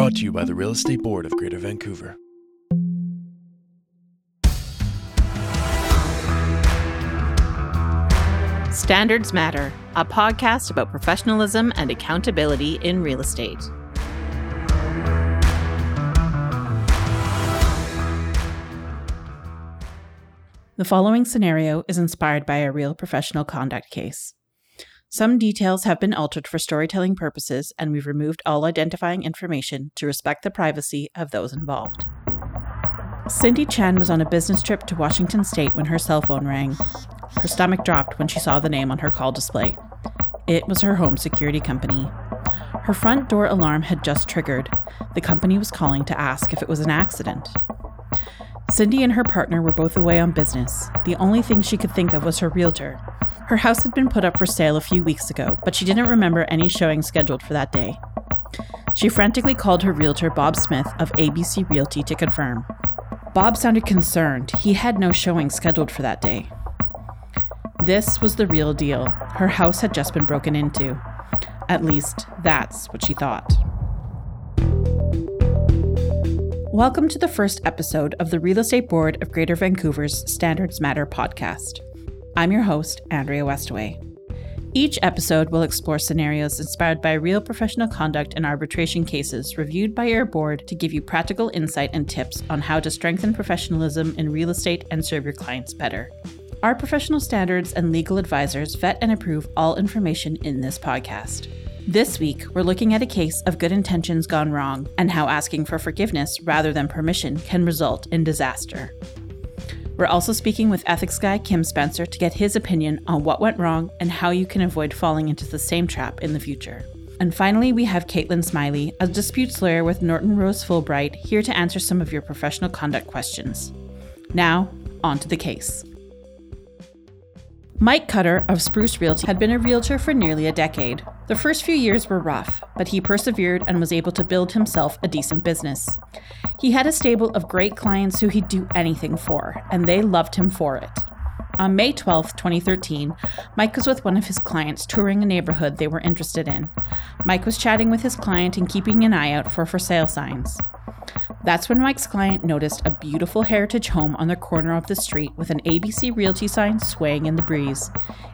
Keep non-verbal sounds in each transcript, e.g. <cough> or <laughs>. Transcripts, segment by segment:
Brought to you by the Real Estate Board of Greater Vancouver. Standards Matter, a podcast about professionalism and accountability in real estate. The following scenario is inspired by a real professional conduct case. Some details have been altered for storytelling purposes, and we've removed all identifying information to respect the privacy of those involved. Cindy Chan was on a business trip to Washington State when her cell phone rang. Her stomach dropped when she saw the name on her call display. It was her home security company. Her front door alarm had just triggered. The company was calling to ask if it was an accident. Cindy and her partner were both away on business. The only thing she could think of was her realtor. Her house had been put up for sale a few weeks ago, but she didn't remember any showing scheduled for that day. She frantically called her realtor, Bob Smith of ABC Realty, to confirm. Bob sounded concerned. He had no showing scheduled for that day. This was the real deal. Her house had just been broken into. At least, that's what she thought. Welcome to the first episode of the Real Estate Board of Greater Vancouver's Standards Matter podcast. I'm your host, Andrea Westaway. Each episode will explore scenarios inspired by real professional conduct and arbitration cases reviewed by our board to give you practical insight and tips on how to strengthen professionalism in real estate and serve your clients better. Our professional standards and legal advisors vet and approve all information in this podcast. This week, we're looking at a case of good intentions gone wrong and how asking for forgiveness rather than permission can result in disaster. We're also speaking with ethics guy Kim Spencer to get his opinion on what went wrong and how you can avoid falling into the same trap in the future. And finally, we have Caitlin Smiley, a disputes lawyer with Norton Rose Fulbright, here to answer some of your professional conduct questions. Now, on to the case. Mike Cutter of Spruce Realty had been a realtor for nearly a decade. The first few years were rough, but he persevered and was able to build himself a decent business. He had a stable of great clients who he'd do anything for, and they loved him for it. On May 12, 2013, Mike was with one of his clients touring a neighborhood they were interested in. Mike was chatting with his client and keeping an eye out for for sale signs. That's when Mike's client noticed a beautiful heritage home on the corner of the street with an ABC Realty sign swaying in the breeze.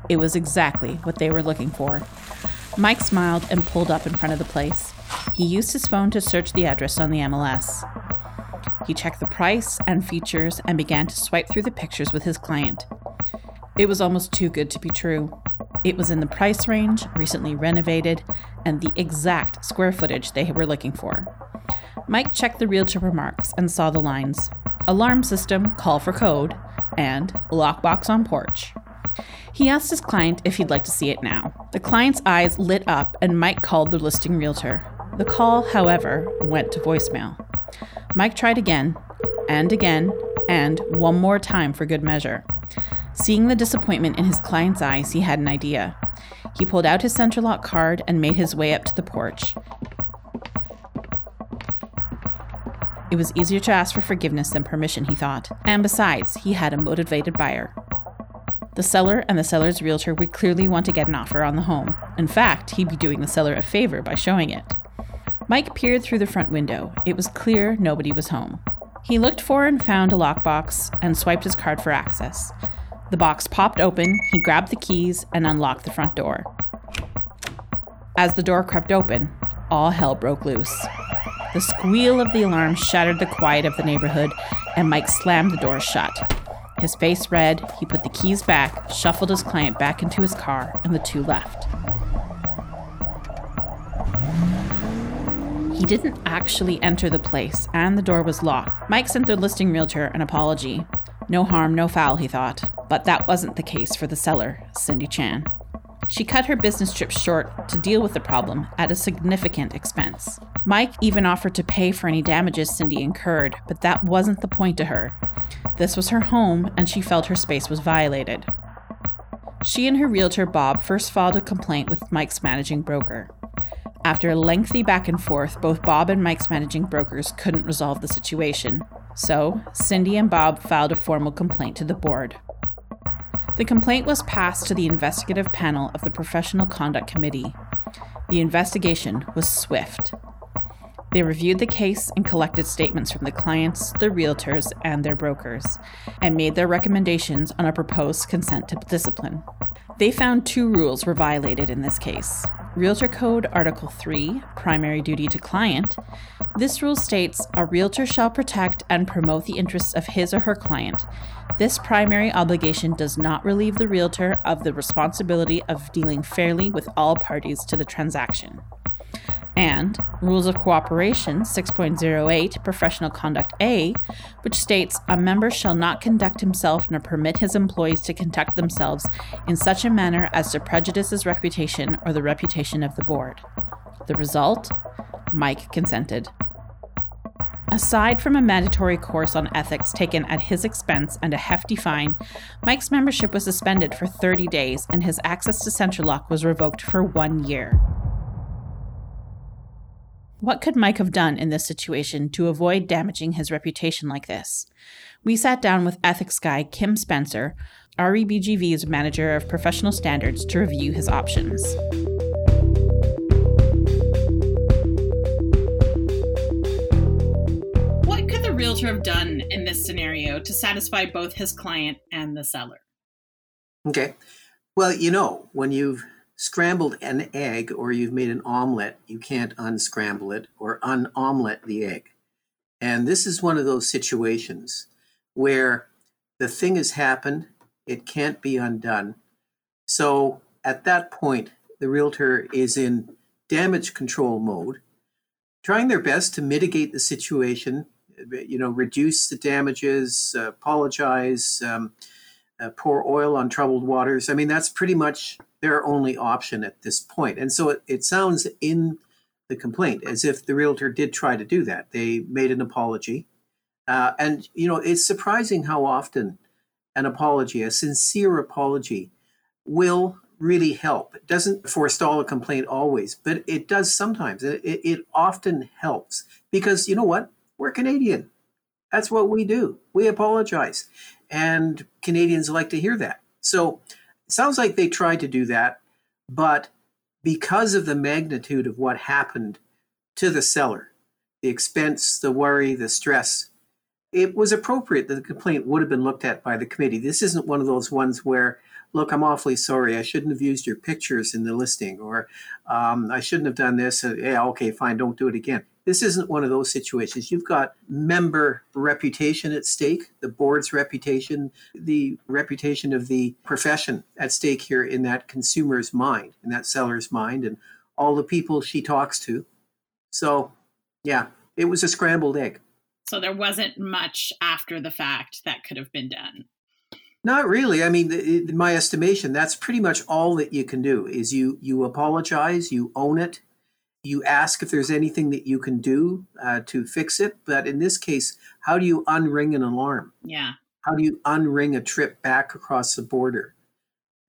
It was exactly what they were looking for. Mike smiled and pulled up in front of the place. He used his phone to search the address on the MLS. He checked the price and features and began to swipe through the pictures with his client. It was almost too good to be true. It was in the price range, recently renovated, and the exact square footage they were looking for. Mike checked the realtor remarks and saw the lines alarm system, call for code, and lockbox on porch. He asked his client if he'd like to see it now. The client's eyes lit up, and Mike called the listing realtor. The call, however, went to voicemail. Mike tried again, and again, and one more time for good measure. Seeing the disappointment in his client's eyes, he had an idea. He pulled out his Centralock card and made his way up to the porch. It was easier to ask for forgiveness than permission, he thought. And besides, he had a motivated buyer. The seller and the seller's realtor would clearly want to get an offer on the home. In fact, he'd be doing the seller a favor by showing it. Mike peered through the front window. It was clear nobody was home. He looked for and found a lockbox and swiped his card for access. The box popped open, he grabbed the keys and unlocked the front door. As the door crept open, all hell broke loose. The squeal of the alarm shattered the quiet of the neighborhood, and Mike slammed the door shut. His face red, he put the keys back, shuffled his client back into his car, and the two left. He didn't actually enter the place, and the door was locked. Mike sent the listing realtor an apology. No harm, no foul, he thought. But that wasn't the case for the seller, Cindy Chan. She cut her business trip short to deal with the problem at a significant expense. Mike even offered to pay for any damages Cindy incurred, but that wasn't the point to her. This was her home, and she felt her space was violated. She and her realtor, Bob, first filed a complaint with Mike's managing broker. After a lengthy back and forth, both Bob and Mike's managing brokers couldn't resolve the situation. So, Cindy and Bob filed a formal complaint to the board. The complaint was passed to the investigative panel of the Professional Conduct Committee. The investigation was swift. They reviewed the case and collected statements from the clients, the realtors, and their brokers, and made their recommendations on a proposed consent to discipline. They found two rules were violated in this case. Realtor Code Article 3, Primary Duty to Client. This rule states a realtor shall protect and promote the interests of his or her client. This primary obligation does not relieve the realtor of the responsibility of dealing fairly with all parties to the transaction and Rules of Cooperation 6.08 Professional Conduct A, which states a member shall not conduct himself nor permit his employees to conduct themselves in such a manner as to prejudice his reputation or the reputation of the board. The result? Mike consented. Aside from a mandatory course on ethics taken at his expense and a hefty fine, Mike's membership was suspended for 30 days and his access to CentralLock was revoked for one year. What could Mike have done in this situation to avoid damaging his reputation like this? We sat down with ethics guy Kim Spencer, REBGV's manager of professional standards, to review his options. What could the realtor have done in this scenario to satisfy both his client and the seller? Okay. Well, you know, when you've scrambled an egg or you've made an omelet, you can't unscramble it or unomelet the egg. And this is one of those situations where the thing has happened, it can't be undone. So at that point, the realtor is in damage control mode, trying their best to mitigate the situation, you know, reduce the damages, apologize, um, uh, pour oil on troubled waters. I mean, that's pretty much their only option at this point. And so it, it sounds in the complaint as if the realtor did try to do that. They made an apology. Uh, and, you know, it's surprising how often an apology, a sincere apology, will really help. It doesn't forestall a complaint always, but it does sometimes. It, it often helps because, you know what? We're Canadian. That's what we do. We apologize. And Canadians like to hear that. So it sounds like they tried to do that, but because of the magnitude of what happened to the seller, the expense, the worry, the stress, it was appropriate that the complaint would have been looked at by the committee. This isn't one of those ones where, look, I'm awfully sorry. I shouldn't have used your pictures in the listing, or um, I shouldn't have done this. Uh, yeah, okay, fine, don't do it again. This isn't one of those situations. You've got member reputation at stake, the board's reputation, the reputation of the profession at stake here in that consumer's mind, in that seller's mind, and all the people she talks to. So, yeah, it was a scrambled egg. So there wasn't much after the fact that could have been done. Not really. I mean, in my estimation, that's pretty much all that you can do. Is you you apologize, you own it, you ask if there's anything that you can do uh, to fix it. But in this case, how do you unring an alarm? Yeah. How do you unring a trip back across the border?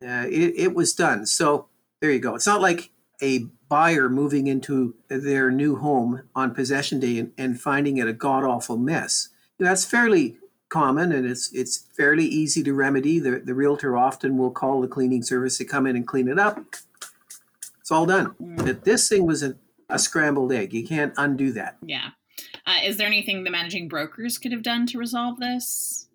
Uh, it, it was done. So there you go. It's not like a buyer moving into their new home on possession day and, and finding it a god awful mess. That's fairly common and it's it's fairly easy to remedy. The, the realtor often will call the cleaning service to come in and clean it up. It's all done. Mm. But this thing was a a scrambled egg. You can't undo that. Yeah. Uh, is there anything the managing brokers could have done to resolve this?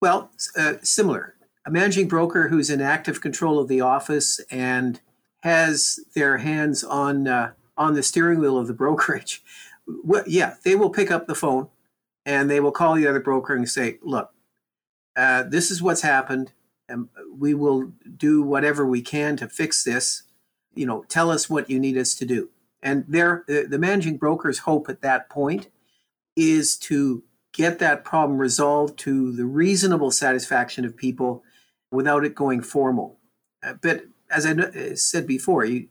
Well, uh, similar. A managing broker who's in active control of the office and has their hands on uh, on the steering wheel of the brokerage. <laughs> Well, yeah, they will pick up the phone and they will call the other broker and say, "Look, uh, this is what's happened, and we will do whatever we can to fix this. You know, tell us what you need us to do." And there, the managing broker's hope at that point is to get that problem resolved to the reasonable satisfaction of people without it going formal. Uh, but as I uh, said before, you,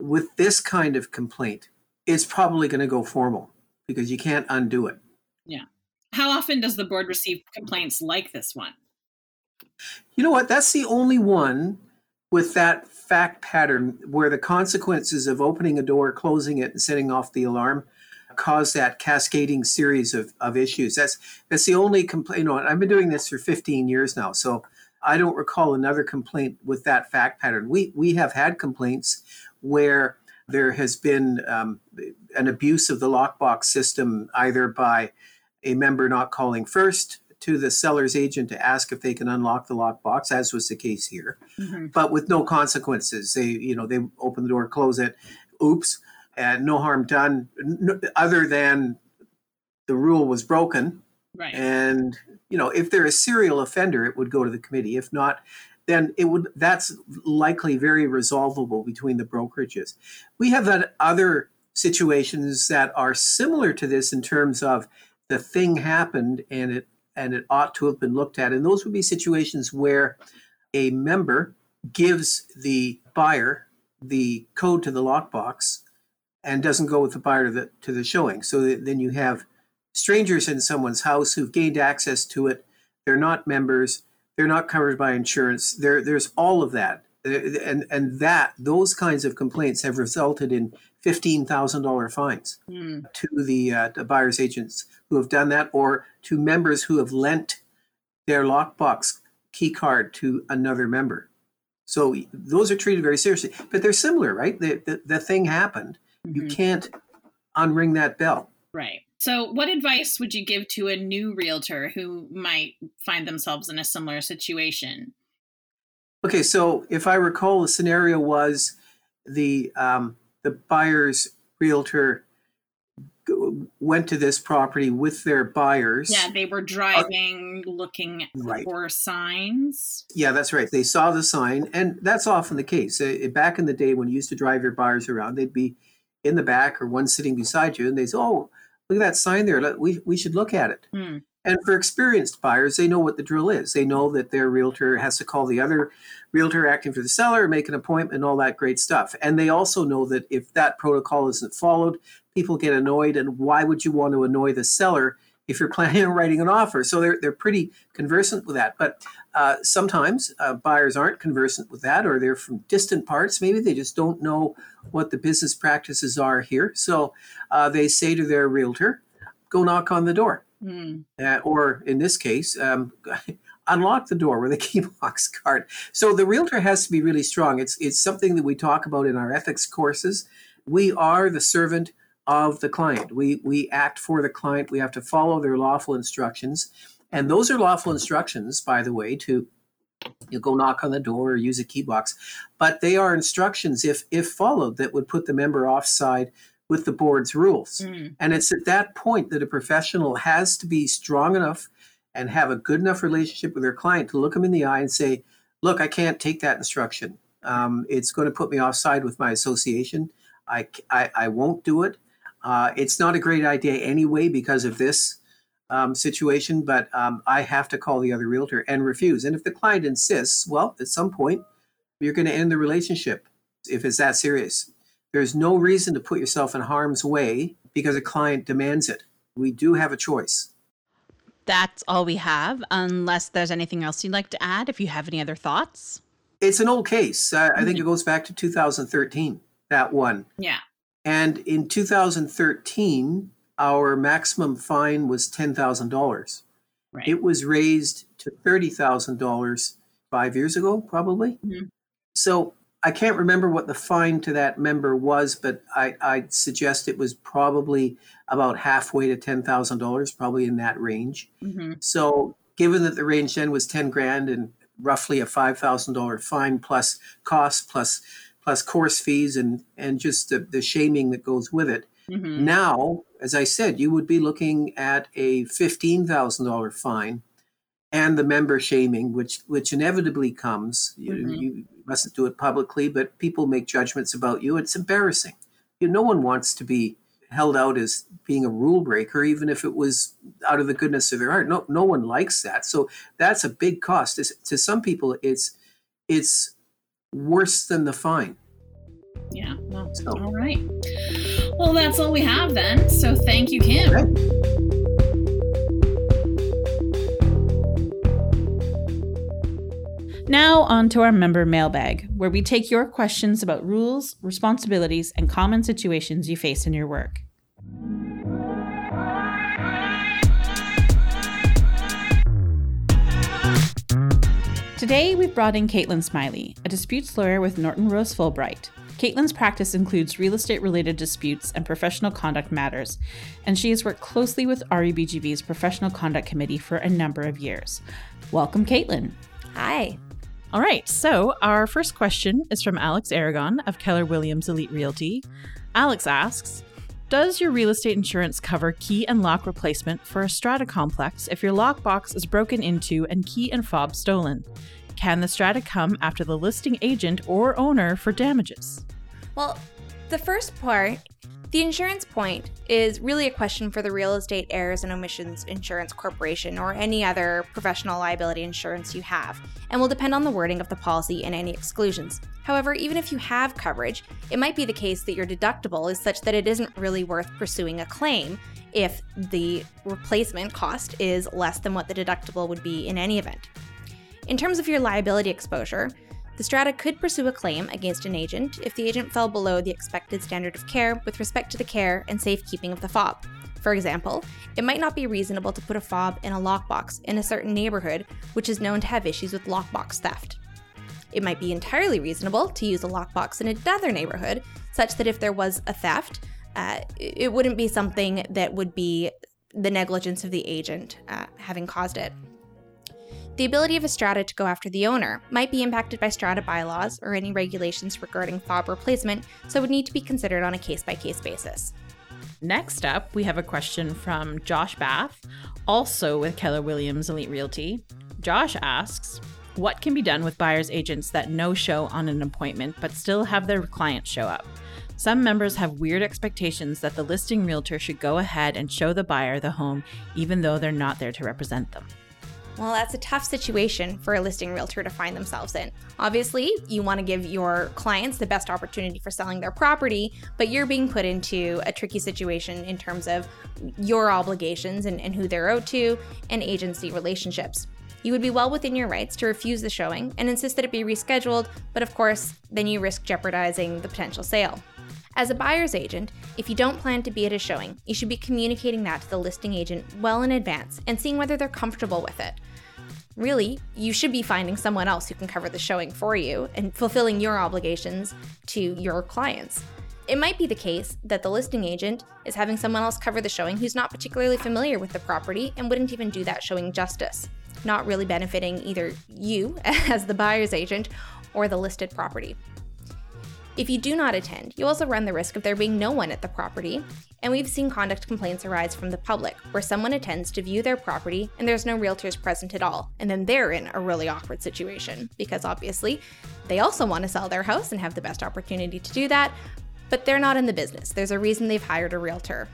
with this kind of complaint, it's probably going to go formal because you can't undo it. Yeah. How often does the board receive complaints like this one? You know what? That's the only one with that fact pattern where the consequences of opening a door, closing it, and setting off the alarm cause that cascading series of, of issues. That's that's the only complaint. You know, I've been doing this for 15 years now, so I don't recall another complaint with that fact pattern. We we have had complaints where There has been um, an abuse of the lockbox system either by a member not calling first to the seller's agent to ask if they can unlock the lockbox, as was the case here, mm-hmm. but with no consequences. They, you know, they open the door, close it. Oops, and no harm done, no, other than the rule was broken. Right. And you know, if they're a serial offender, it would go to the committee. If not, then it would. That's likely very resolvable between the brokerages. We have had other situations that are similar to this in terms of the thing happened and it and it ought to have been looked at. And those would be situations where a member gives the buyer the code to the lockbox and doesn't go with the buyer to the, to the showing. So then you have strangers in someone's house who've gained access to it. They're not members. They're not covered by insurance. There, there's all of that, and and that those kinds of complaints have resulted in fifteen thousand dollar fines mm. to the, uh, the buyer's agents who have done that, or to members who have lent their lockbox key card to another member. So those are treated very seriously, but they're similar, right? The the, the thing happened. Mm-hmm. You can't unring that bell. Right. So, what advice would you give to a new realtor who might find themselves in a similar situation? Okay, so if I recall, the scenario was the um, the buyer's realtor went to this property with their buyers. Yeah, they were driving, uh, looking right. for signs. Yeah, that's right. They saw the sign, and that's often the case. Uh, back in the day when you used to drive your buyers around, they'd be in the back or one sitting beside you, and they say, "Oh, look at that sign there. We, we should look at it. Mm. And for experienced buyers, they know what the drill is. They know that their realtor has to call the other realtor acting for the seller, make an appointment, all that great stuff. And they also know that if that protocol isn't followed, people get annoyed. And why would you want to annoy the seller if you're <laughs> planning on writing an offer? So they're, they're pretty conversant with that. But uh, sometimes uh, buyers aren't conversant with that, or they're from distant parts. Maybe they just don't know what the business practices are here. So uh, they say to their realtor, go knock on the door. Mm. or in this case, um, <laughs> unlock the door with a <laughs> key box card. So the realtor has to be really strong. It's, it's something that we talk about in our ethics courses. We are the servant of the client. We, we act for the client. We have to follow their lawful instructions. And those are lawful instructions, by the way, to you go knock on the door or use a key box. But they are instructions, if if followed, that would put the member offside with the board's rules. Mm. And it's at that point that a professional has to be strong enough and have a good enough relationship with their client to look them in the eye and say, "Look, I can't take that instruction. Um, it's going to put me offside with my association. I I, I won't do it. Uh, it's not a great idea anyway because of this." um, situation, but um, I have to call the other realtor and refuse. And if the client insists, well, at some point, you're going to end the relationship if it's that serious. There's no reason to put yourself in harm's way because a client demands it. We do have a choice. That's all we have, unless there's anything else you'd like to add, if you have any other thoughts. It's an old case. Uh, I think it goes back to 2013, that one. Yeah. And in 2013, our maximum fine was $10,000. Right. It was raised to $30,000 five years ago, probably. Mm-hmm. So I can't remember what the fine to that member was, but I, I'd suggest it was probably about halfway to $10,000, probably in that range. Mm-hmm. So given that the range then was 10 grand and roughly a $5,000 fine plus costs plus plus course fees and, and just the, the shaming that goes with it, Mm-hmm. Now, as I said, you would be looking at a $15,000 fine and the member shaming, which which inevitably comes. Mm-hmm. You, you, mustn't do it publicly, but people make judgments about you. It's embarrassing. You know, no one wants to be held out as being a rule breaker, even if it was out of the goodness of their heart. No, no one likes that. So that's a big cost. To, to some people, it's it's worse than the fine. Yeah. Well, so. All right. Well, that's all we have then. So thank you, Kim. Now, on to our member mailbag, where we take your questions about rules, responsibilities, and common situations you face in your work. Today, we've brought in Caitlin Smiley, a disputes lawyer with Norton Rose Fulbright. Caitlin's practice includes real estate related disputes and professional conduct matters, and she has worked closely with REBGV's Professional Conduct Committee for a number of years. Welcome, Caitlin. Hi. All right, so our first question is from Alex Aragon of Keller Williams Elite Realty. Alex asks Does your real estate insurance cover key and lock replacement for a strata complex if your lockbox is broken into and key and fob stolen? Can the strata come after the listing agent or owner for damages? Well, the first part, the insurance point, is really a question for the Real Estate Errors and Omissions Insurance Corporation or any other professional liability insurance you have, and will depend on the wording of the policy and any exclusions. However, even if you have coverage, it might be the case that your deductible is such that it isn't really worth pursuing a claim if the replacement cost is less than what the deductible would be in any event. In terms of your liability exposure, the strata could pursue a claim against an agent if the agent fell below the expected standard of care with respect to the care and safekeeping of the fob. For example, it might not be reasonable to put a fob in a lockbox in a certain neighborhood which is known to have issues with lockbox theft. It might be entirely reasonable to use a lockbox in another neighborhood, such that if there was a theft, uh, it wouldn't be something that would be the negligence of the agent uh, having caused it. The ability of a strata to go after the owner might be impacted by strata bylaws or any regulations regarding fob replacement, so it would need to be considered on a case by case basis. Next up, we have a question from Josh Bath, also with Keller Williams Elite Realty. Josh asks, what can be done with buyer's agents that no show on an appointment but still have their client show up? Some members have weird expectations that the listing realtor should go ahead and show the buyer the home even though they're not there to represent them. Well, that's a tough situation for a listing realtor to find themselves in. Obviously, you want to give your clients the best opportunity for selling their property, but you're being put into a tricky situation in terms of your obligations and, and who they're owed to and agency relationships. You would be well within your rights to refuse the showing and insist that it be rescheduled, but of course, then you risk jeopardizing the potential sale. As a buyer's agent, if you don't plan to be at a showing, you should be communicating that to the listing agent well in advance and seeing whether they're comfortable with it. Really, you should be finding someone else who can cover the showing for you and fulfilling your obligations to your clients. It might be the case that the listing agent is having someone else cover the showing who's not particularly familiar with the property and wouldn't even do that showing justice, not really benefiting either you <laughs> as the buyer's agent or the listed property. If you do not attend, you also run the risk of there being no one at the property, and we've seen conduct complaints arise from the public where someone attends to view their property and there's no realtors present at all, and then they're in a really awkward situation because obviously they also want to sell their house and have the best opportunity to do that, but they're not in the business. There's a reason they've hired a realtor.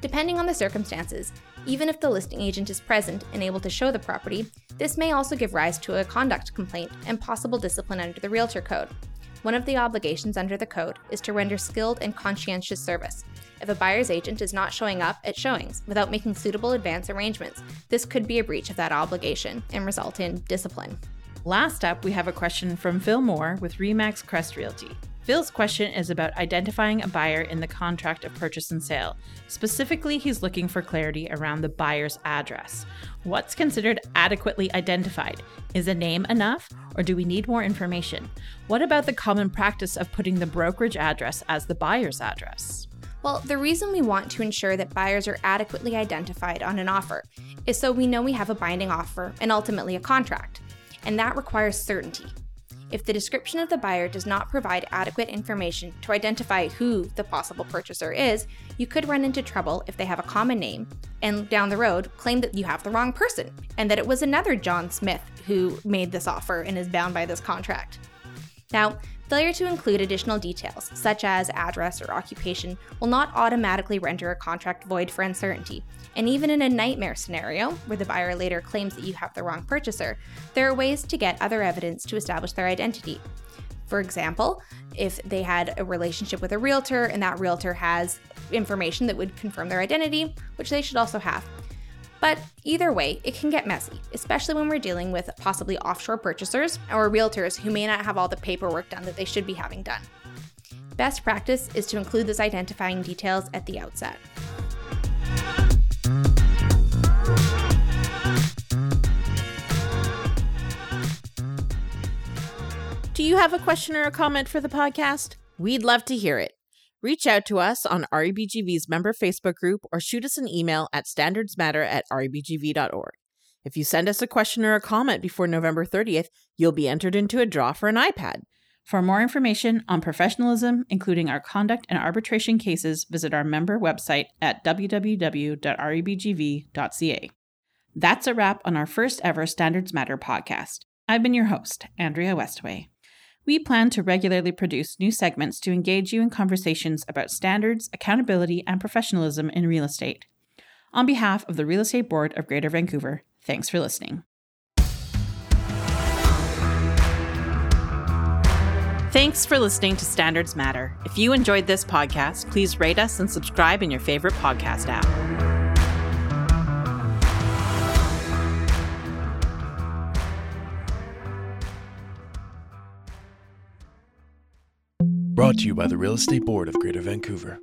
Depending on the circumstances, even if the listing agent is present and able to show the property, this may also give rise to a conduct complaint and possible discipline under the Realtor Code. One of the obligations under the code is to render skilled and conscientious service. If a buyer's agent is not showing up at showings without making suitable advance arrangements, this could be a breach of that obligation and result in discipline. Last up, we have a question from Phil Moore with Remax Crest Realty. Phil's question is about identifying a buyer in the contract of purchase and sale. Specifically, he's looking for clarity around the buyer's address. What's considered adequately identified? Is a name enough, or do we need more information? What about the common practice of putting the brokerage address as the buyer's address? Well, the reason we want to ensure that buyers are adequately identified on an offer is so we know we have a binding offer and ultimately a contract. And that requires certainty. If the description of the buyer does not provide adequate information to identify who the possible purchaser is, you could run into trouble if they have a common name and down the road claim that you have the wrong person and that it was another John Smith who made this offer and is bound by this contract. Now, failure to include additional details, such as address or occupation, will not automatically render a contract void for uncertainty. And even in a nightmare scenario, where the buyer later claims that you have the wrong purchaser, there are ways to get other evidence to establish their identity. For example, if they had a relationship with a realtor and that realtor has information that would confirm their identity, which they should also have. But either way, it can get messy, especially when we're dealing with possibly offshore purchasers or realtors who may not have all the paperwork done that they should be having done. Best practice is to include those identifying details at the outset. Do you have a question or a comment for the podcast? We'd love to hear it. Reach out to us on REBGV's member Facebook group or shoot us an email at standardsmatter at rebgv.org. If you send us a question or a comment before November 30th, you'll be entered into a draw for an iPad. For more information on professionalism, including our conduct and arbitration cases, visit our member website at www.rebgv.ca. That's a wrap on our first ever Standards Matter podcast. I've been your host, Andrea Westaway. We plan to regularly produce new segments to engage you in conversations about standards, accountability, and professionalism in real estate. On behalf of the Real Estate Board of Greater Vancouver, thanks for listening. Thanks for listening to Standards Matter. If you enjoyed this podcast, please rate us and subscribe in your favorite podcast app. Brought to you by the Real Estate Board of Greater Vancouver.